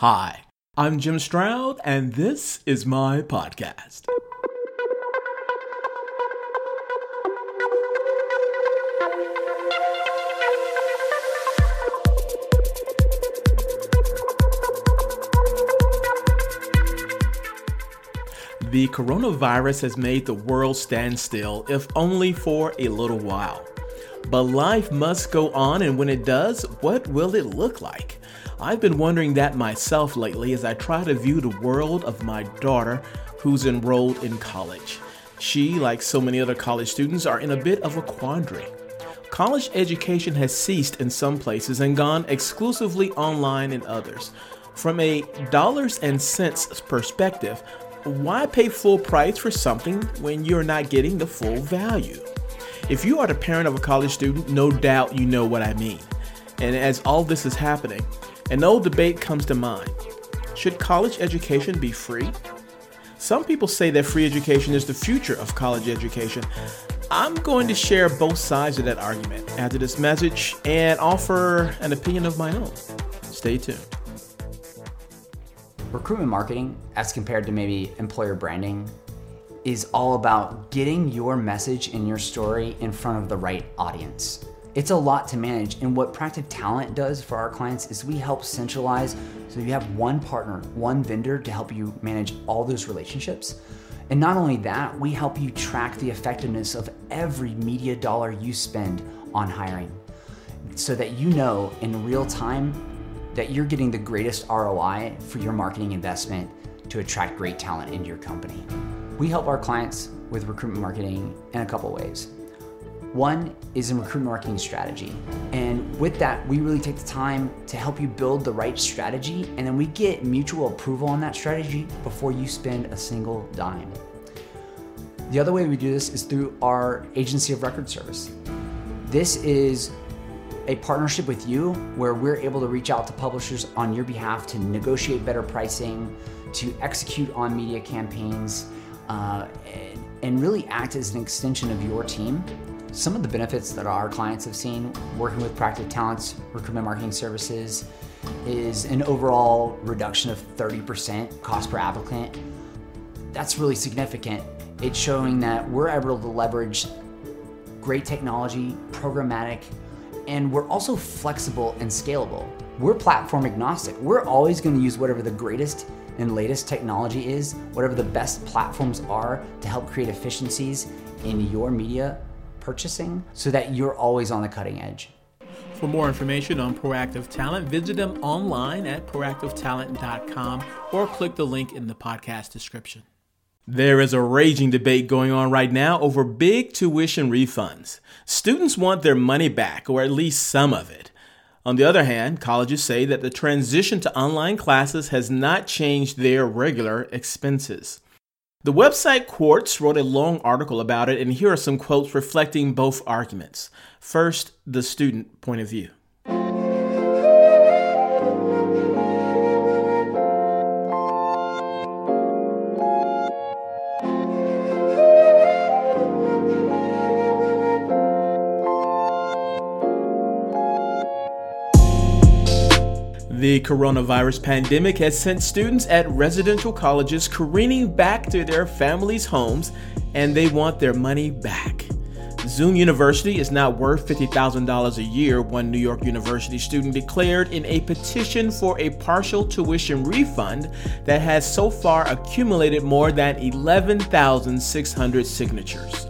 Hi, I'm Jim Stroud, and this is my podcast. The coronavirus has made the world stand still, if only for a little while. But life must go on, and when it does, what will it look like? I've been wondering that myself lately as I try to view the world of my daughter who's enrolled in college. She, like so many other college students, are in a bit of a quandary. College education has ceased in some places and gone exclusively online in others. From a dollars and cents perspective, why pay full price for something when you're not getting the full value? If you are the parent of a college student, no doubt you know what I mean. And as all this is happening, an old debate comes to mind Should college education be free? Some people say that free education is the future of college education. I'm going to share both sides of that argument after this message and offer an opinion of my own. Stay tuned. Recruitment marketing, as compared to maybe employer branding, is all about getting your message and your story in front of the right audience. It's a lot to manage, and what Proactive Talent does for our clients is we help centralize so you have one partner, one vendor to help you manage all those relationships. And not only that, we help you track the effectiveness of every media dollar you spend on hiring so that you know in real time that you're getting the greatest ROI for your marketing investment to attract great talent into your company. We help our clients with recruitment marketing in a couple ways. One is in recruitment marketing strategy. And with that, we really take the time to help you build the right strategy, and then we get mutual approval on that strategy before you spend a single dime. The other way we do this is through our agency of record service. This is a partnership with you where we're able to reach out to publishers on your behalf to negotiate better pricing, to execute on media campaigns, uh, and really act as an extension of your team some of the benefits that our clients have seen working with Proactive Talents recruitment marketing services is an overall reduction of 30% cost per applicant. That's really significant. It's showing that we're able to leverage great technology, programmatic, and we're also flexible and scalable. We're platform agnostic. We're always going to use whatever the greatest and latest technology is, whatever the best platforms are to help create efficiencies in your media purchasing so that you're always on the cutting edge. For more information on Proactive Talent, visit them online at proactivetalent.com or click the link in the podcast description. There is a raging debate going on right now over big tuition refunds. Students want their money back, or at least some of it. On the other hand, colleges say that the transition to online classes has not changed their regular expenses. The website Quartz wrote a long article about it, and here are some quotes reflecting both arguments. First, the student point of view. The coronavirus pandemic has sent students at residential colleges careening back to their families' homes, and they want their money back. Zoom University is not worth $50,000 a year, one New York University student declared in a petition for a partial tuition refund that has so far accumulated more than 11,600 signatures.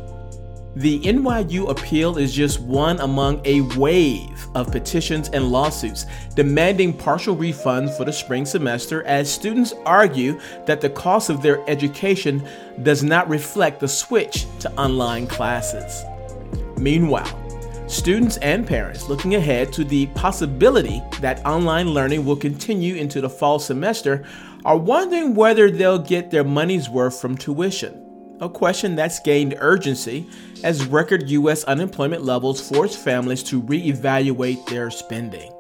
The NYU appeal is just one among a wave of petitions and lawsuits demanding partial refunds for the spring semester as students argue that the cost of their education does not reflect the switch to online classes. Meanwhile, students and parents looking ahead to the possibility that online learning will continue into the fall semester are wondering whether they'll get their money's worth from tuition a question that's gained urgency as record U.S. unemployment levels force families to reevaluate their spending.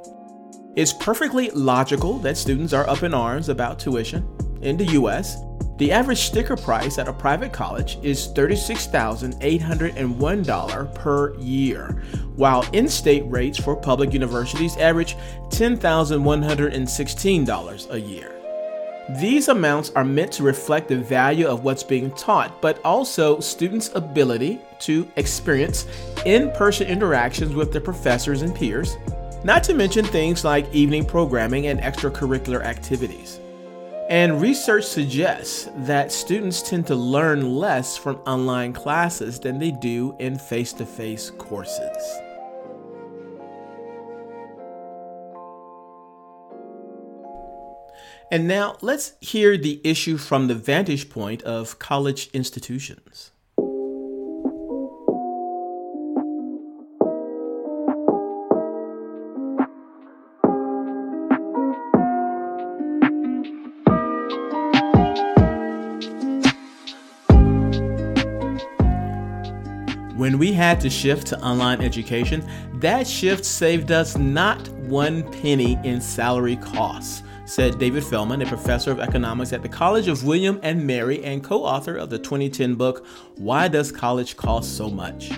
It's perfectly logical that students are up in arms about tuition in the U.S. The average sticker price at a private college is $36,801 per year, while in state rates for public universities average $10,116 a year. These amounts are meant to reflect the value of what's being taught, but also students' ability to experience in person interactions with their professors and peers, not to mention things like evening programming and extracurricular activities. And research suggests that students tend to learn less from online classes than they do in face to face courses. And now let's hear the issue from the vantage point of college institutions. When we had to shift to online education, that shift saved us not one penny in salary costs said David Feldman, a professor of economics at the College of William and Mary and co author of the 2010 book, Why Does College Cost So Much?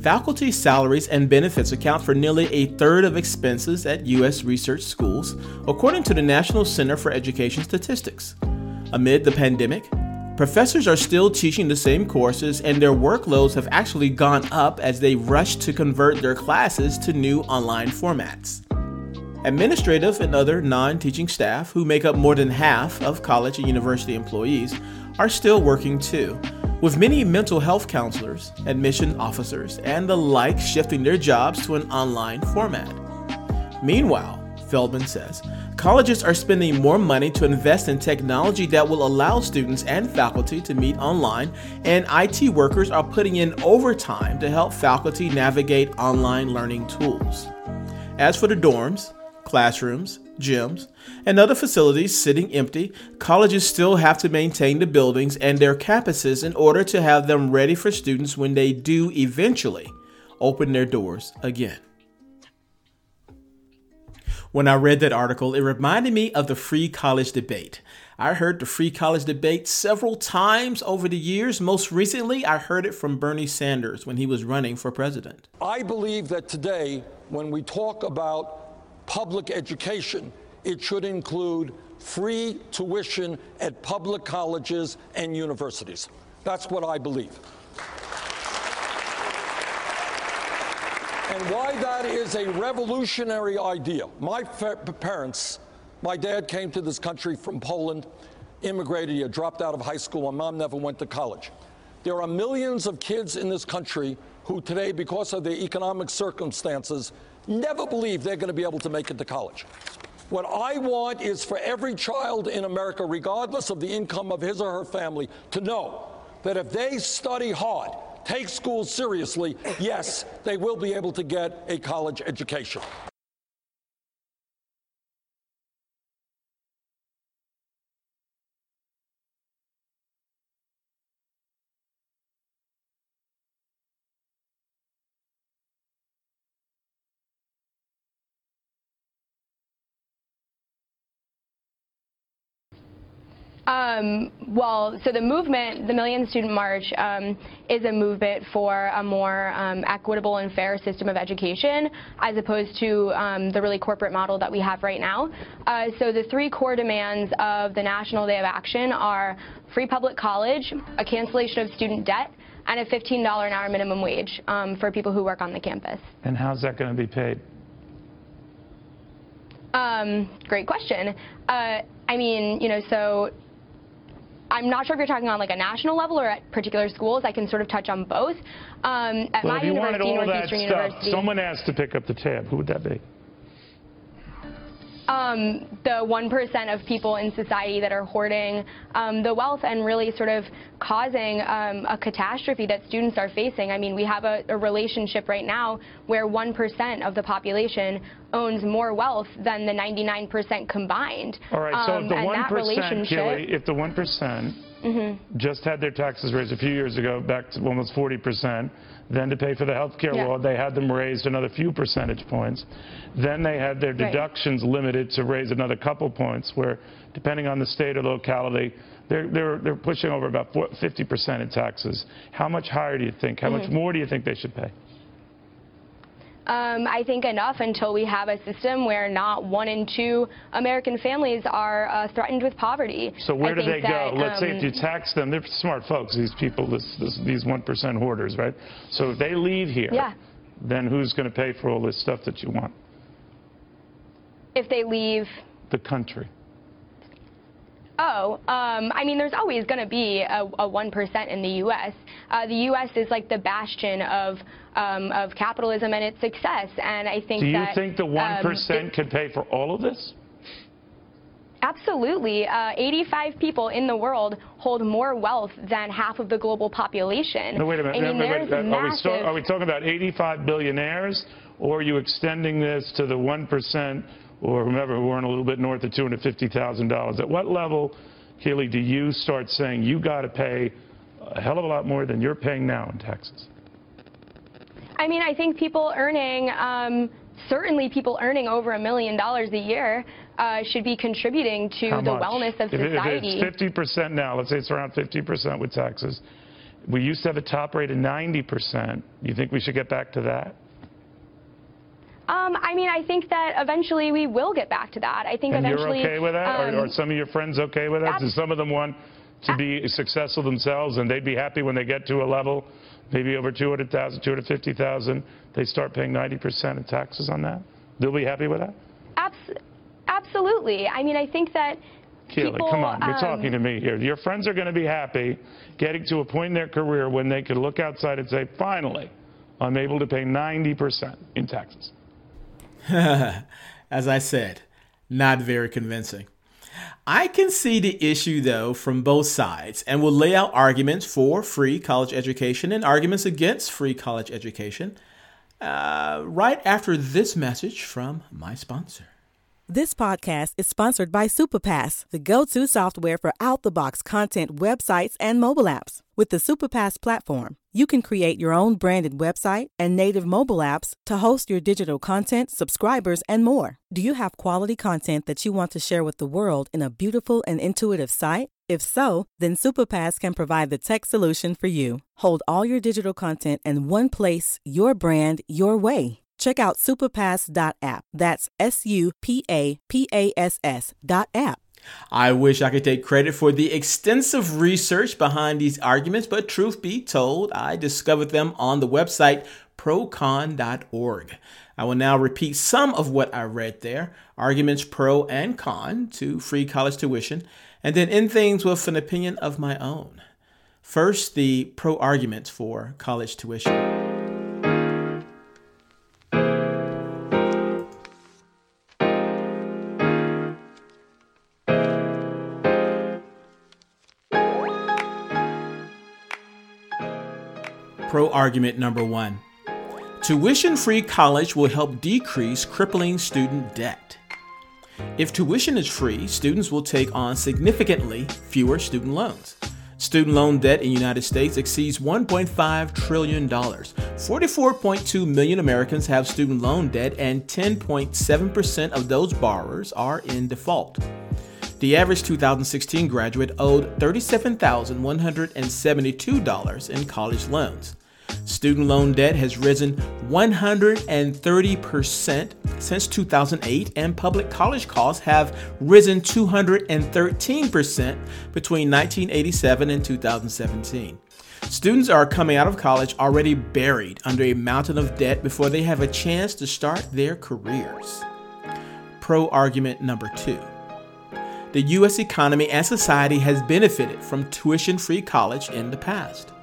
Faculty salaries and benefits account for nearly a third of expenses at U.S. research schools, according to the National Center for Education Statistics. Amid the pandemic, professors are still teaching the same courses, and their workloads have actually gone up as they rush to convert their classes to new online formats. Administrative and other non teaching staff, who make up more than half of college and university employees, are still working too, with many mental health counselors, admission officers, and the like shifting their jobs to an online format. Meanwhile, Feldman says, colleges are spending more money to invest in technology that will allow students and faculty to meet online, and IT workers are putting in overtime to help faculty navigate online learning tools. As for the dorms, classrooms, gyms, and other facilities sitting empty, colleges still have to maintain the buildings and their campuses in order to have them ready for students when they do eventually open their doors again. When I read that article, it reminded me of the free college debate. I heard the free college debate several times over the years. Most recently, I heard it from Bernie Sanders when he was running for president. I believe that today, when we talk about public education, it should include free tuition at public colleges and universities. That's what I believe. And why that is a revolutionary idea. My parents, my dad came to this country from Poland, immigrated here, dropped out of high school. My mom never went to college. There are millions of kids in this country who today, because of their economic circumstances, never believe they're going to be able to make it to college. What I want is for every child in America, regardless of the income of his or her family, to know that if they study hard, take school seriously, yes, they will be able to get a college education. Um, well, so the movement, the Million Student March, um, is a movement for a more um, equitable and fair system of education as opposed to um, the really corporate model that we have right now. Uh, so the three core demands of the National Day of Action are free public college, a cancellation of student debt, and a $15 an hour minimum wage um, for people who work on the campus. And how's that going to be paid? Um, great question. Uh, I mean, you know, so I'm not sure if you're talking on like a national level or at particular schools. I can sort of touch on both. Um, at well, my if you university, wanted all Northeastern that stuff, University, someone has to pick up the tab. Who would that be? um, the 1% of people in society that are hoarding um, the wealth and really sort of causing um, a catastrophe that students are facing. I mean, we have a, a relationship right now where 1% of the population owns more wealth than the 99% combined. All right, so if um, the 1%, Kelly, if the 1% mm-hmm. just had their taxes raised a few years ago back to almost 40%. Then to pay for the health care yeah. law, they had them raised another few percentage points. Then they had their deductions right. limited to raise another couple points, where depending on the state or locality, they're, they're, they're pushing over about 50% in taxes. How much higher do you think? How mm-hmm. much more do you think they should pay? Um, I think enough until we have a system where not one in two American families are uh, threatened with poverty. So where do they that, go? Let's um, say if you um, tax them, they're smart folks, these people, this, this, these 1% hoarders, right? So if they leave here, yeah. then who's going to pay for all this stuff that you want? If they leave? The country. Oh, um, I mean, there's always going to be a, a 1% in the U.S. Uh, the U.S. is like the bastion of um, of capitalism and its success, and I think. Do you that, think the 1% um, can pay for all of this? Absolutely. Uh, 85 people in the world hold more wealth than half of the global population. No, wait a minute. I mean, wait, wait, wait. Are, we are we talking about 85 billionaires, or are you extending this to the 1% or whomever who earn a little bit north of $250,000. At what level, Keely, do you start saying you got to pay a hell of a lot more than you're paying now in taxes? I mean, I think people earning, um, certainly people earning over a million dollars a year uh, should be contributing to the wellness of if society. If it's 50% now, let's say it's around 50% with taxes. We used to have a top rate of 90%. You think we should get back to that? Um, I mean, I think that eventually we will get back to that. I think and eventually. you're okay with that? Um, or are some of your friends okay with that? Do some of them want to be successful themselves and they'd be happy when they get to a level, maybe over 200,000, 250,000, they start paying 90% of taxes on that? They'll be happy with that? Abs- absolutely. I mean, I think that. Keely, people, come on, um, you're talking to me here. Your friends are going to be happy getting to a point in their career when they can look outside and say, finally, I'm able to pay 90% in taxes. As I said, not very convincing. I can see the issue, though, from both sides and will lay out arguments for free college education and arguments against free college education uh, right after this message from my sponsor. This podcast is sponsored by Supapass, the go to software for out the box content websites and mobile apps. With the Supapass platform, you can create your own branded website and native mobile apps to host your digital content, subscribers, and more. Do you have quality content that you want to share with the world in a beautiful and intuitive site? If so, then Supapass can provide the tech solution for you. Hold all your digital content in one place, your brand, your way. Check out supapass.app. That's S U P A P A S S dot app. I wish I could take credit for the extensive research behind these arguments, but truth be told, I discovered them on the website procon.org. I will now repeat some of what I read there arguments pro and con to free college tuition, and then end things with an opinion of my own. First, the pro arguments for college tuition. Argument number one Tuition free college will help decrease crippling student debt. If tuition is free, students will take on significantly fewer student loans. Student loan debt in the United States exceeds $1.5 trillion. 44.2 million Americans have student loan debt, and 10.7% of those borrowers are in default. The average 2016 graduate owed $37,172 in college loans. Student loan debt has risen 130% since 2008, and public college costs have risen 213% between 1987 and 2017. Students are coming out of college already buried under a mountain of debt before they have a chance to start their careers. Pro argument number two the U.S. economy and society has benefited from tuition free college in the past.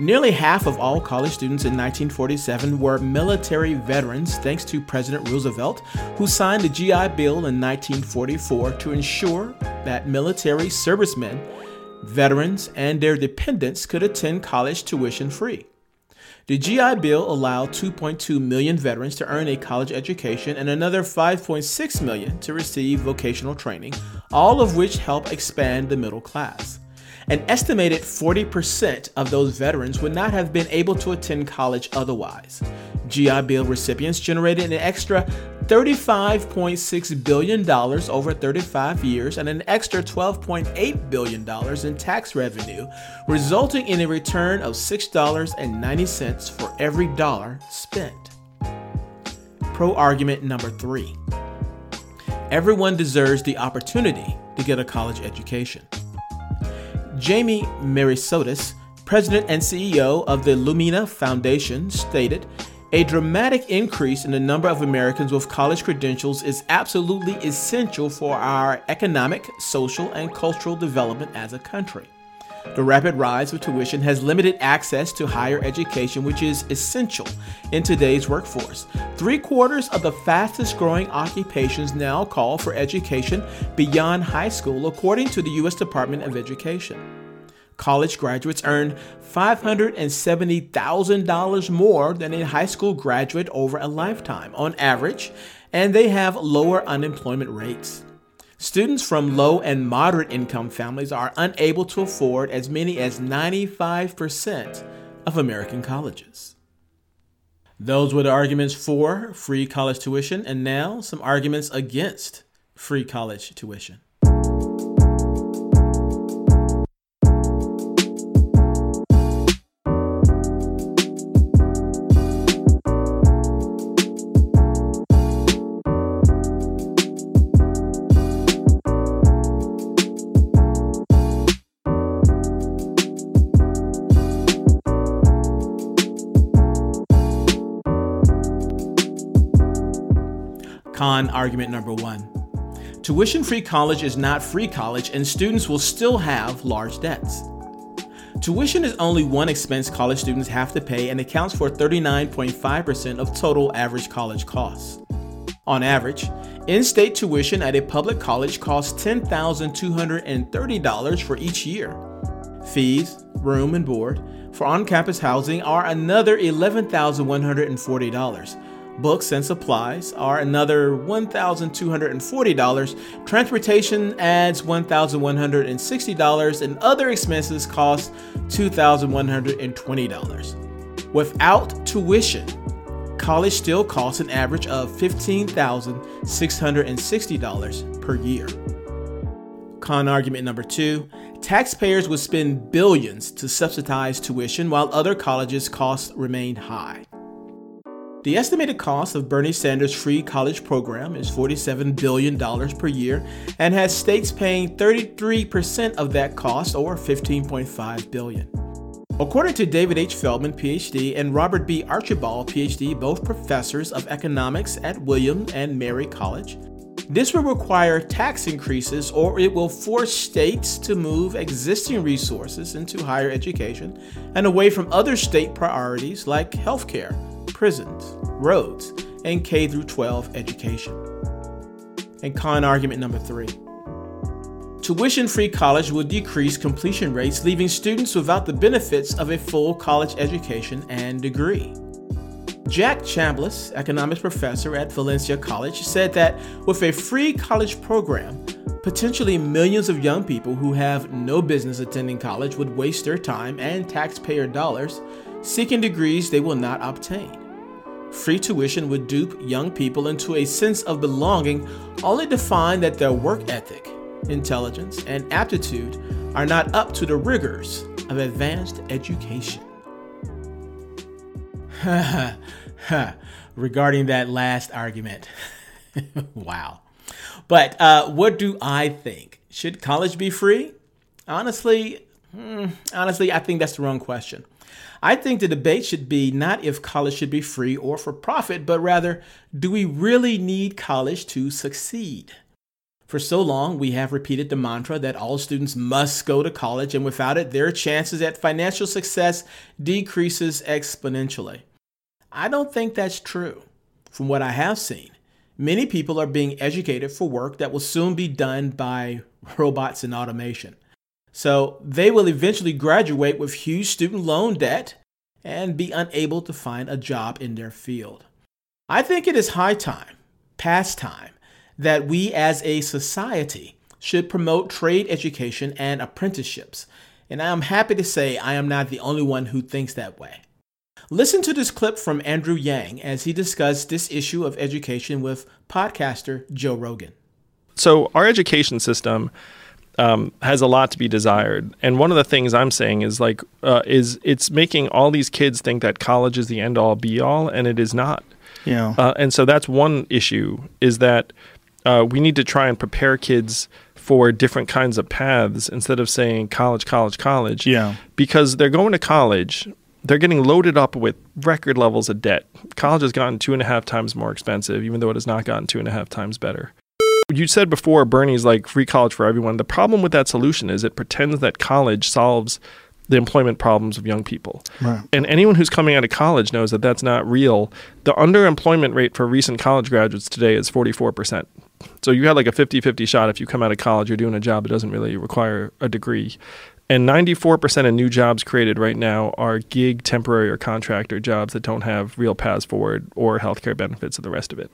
Nearly half of all college students in 1947 were military veterans, thanks to President Roosevelt, who signed the GI Bill in 1944 to ensure that military servicemen, veterans, and their dependents could attend college tuition free. The GI Bill allowed 2.2 million veterans to earn a college education and another 5.6 million to receive vocational training, all of which help expand the middle class. An estimated 40% of those veterans would not have been able to attend college otherwise. GI Bill recipients generated an extra $35.6 billion over 35 years and an extra $12.8 billion in tax revenue, resulting in a return of $6.90 for every dollar spent. Pro argument number three everyone deserves the opportunity to get a college education. Jamie Merisotis, president and CEO of the Lumina Foundation, stated a dramatic increase in the number of Americans with college credentials is absolutely essential for our economic, social, and cultural development as a country. The rapid rise of tuition has limited access to higher education, which is essential in today's workforce. Three quarters of the fastest growing occupations now call for education beyond high school, according to the U.S. Department of Education college graduates earn $570,000 more than a high school graduate over a lifetime on average, and they have lower unemployment rates. Students from low and moderate income families are unable to afford as many as 95% of American colleges. Those were the arguments for free college tuition, and now some arguments against free college tuition. Con argument number one tuition free college is not free college, and students will still have large debts. Tuition is only one expense college students have to pay and accounts for 39.5% of total average college costs. On average, in state tuition at a public college costs $10,230 for each year. Fees, room and board for on campus housing are another $11,140 Books and supplies are another $1,240. Transportation adds $1,160, and other expenses cost $2,120. Without tuition, college still costs an average of $15,660 per year. Con argument number two taxpayers would spend billions to subsidize tuition while other colleges' costs remain high. The estimated cost of Bernie Sanders' free college program is $47 billion per year and has states paying 33% of that cost or 15.5 billion. According to David H. Feldman, PhD, and Robert B. Archibald, PhD, both professors of economics at William and Mary College, this will require tax increases or it will force states to move existing resources into higher education and away from other state priorities like healthcare prisons, roads, and K 12 education. And con argument number three tuition free college will decrease completion rates, leaving students without the benefits of a full college education and degree. Jack Chambless, economics professor at Valencia College, said that with a free college program, potentially millions of young people who have no business attending college would waste their time and taxpayer dollars seeking degrees they will not obtain. Free tuition would dupe young people into a sense of belonging only to find that their work ethic, intelligence, and aptitude are not up to the rigors of advanced education. Regarding that last argument, wow. But uh, what do I think? Should college be free? Honestly, hmm, honestly, I think that's the wrong question. I think the debate should be not if college should be free or for profit, but rather, do we really need college to succeed? For so long, we have repeated the mantra that all students must go to college, and without it, their chances at financial success decreases exponentially. I don't think that's true. From what I have seen, many people are being educated for work that will soon be done by robots and automation. So they will eventually graduate with huge student loan debt and be unable to find a job in their field. I think it is high time, past time, that we as a society should promote trade education and apprenticeships, And I am happy to say I am not the only one who thinks that way. Listen to this clip from Andrew Yang as he discussed this issue of education with podcaster Joe Rogan. So, our education system um, has a lot to be desired. And one of the things I'm saying is like, uh, is it's making all these kids think that college is the end all be all, and it is not. Yeah. Uh, and so that's one issue is that uh, we need to try and prepare kids for different kinds of paths instead of saying college, college, college. Yeah. Because they're going to college, they're getting loaded up with record levels of debt. College has gotten two and a half times more expensive, even though it has not gotten two and a half times better you said before Bernie's like free college for everyone. The problem with that solution is it pretends that college solves the employment problems of young people. Right. And anyone who's coming out of college knows that that's not real. The underemployment rate for recent college graduates today is 44%. So you had like a 50 50 shot if you come out of college, you're doing a job that doesn't really require a degree. And 94% of new jobs created right now are gig, temporary, or contractor jobs that don't have real paths forward or healthcare benefits or the rest of it.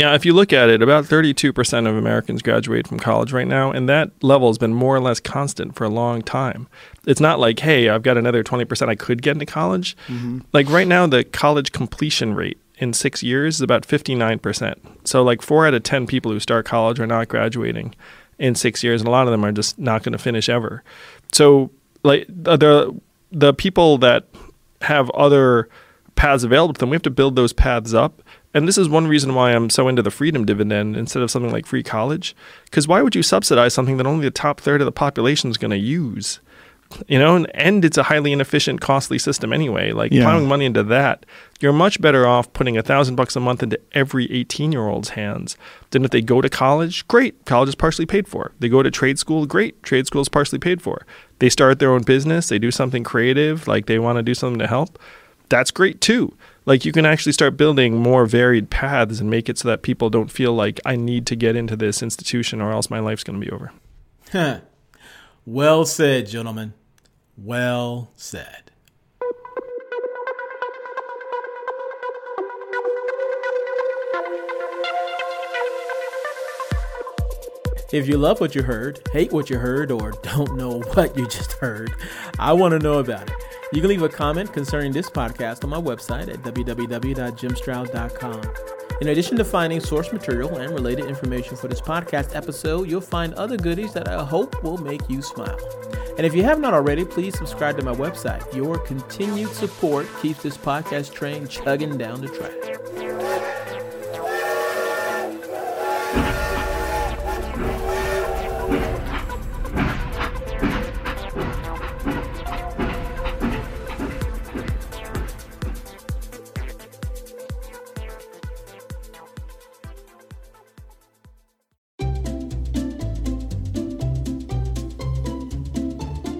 Yeah, if you look at it, about 32% of Americans graduate from college right now, and that level has been more or less constant for a long time. It's not like, hey, I've got another 20% I could get into college. Mm-hmm. Like right now, the college completion rate in six years is about 59%. So, like, four out of 10 people who start college are not graduating in six years, and a lot of them are just not going to finish ever. So, like, the, the people that have other paths available to them, we have to build those paths up and this is one reason why I'm so into the freedom dividend instead of something like free college. Because why would you subsidize something that only the top third of the population is going to use? You know, and, it's a highly inefficient, costly system anyway. Like yeah. plowing money into that, you're much better off putting a thousand bucks a month into every 18 year old's hands than if they go to college. Great, college is partially paid for. They go to trade school. Great, trade school is partially paid for. They start their own business. They do something creative, like they want to do something to help. That's great too like you can actually start building more varied paths and make it so that people don't feel like I need to get into this institution or else my life's going to be over. well said, gentlemen. Well said. If you love what you heard, hate what you heard, or don't know what you just heard, I want to know about it. You can leave a comment concerning this podcast on my website at www.jimstroud.com. In addition to finding source material and related information for this podcast episode, you'll find other goodies that I hope will make you smile. And if you have not already, please subscribe to my website. Your continued support keeps this podcast train chugging down the track.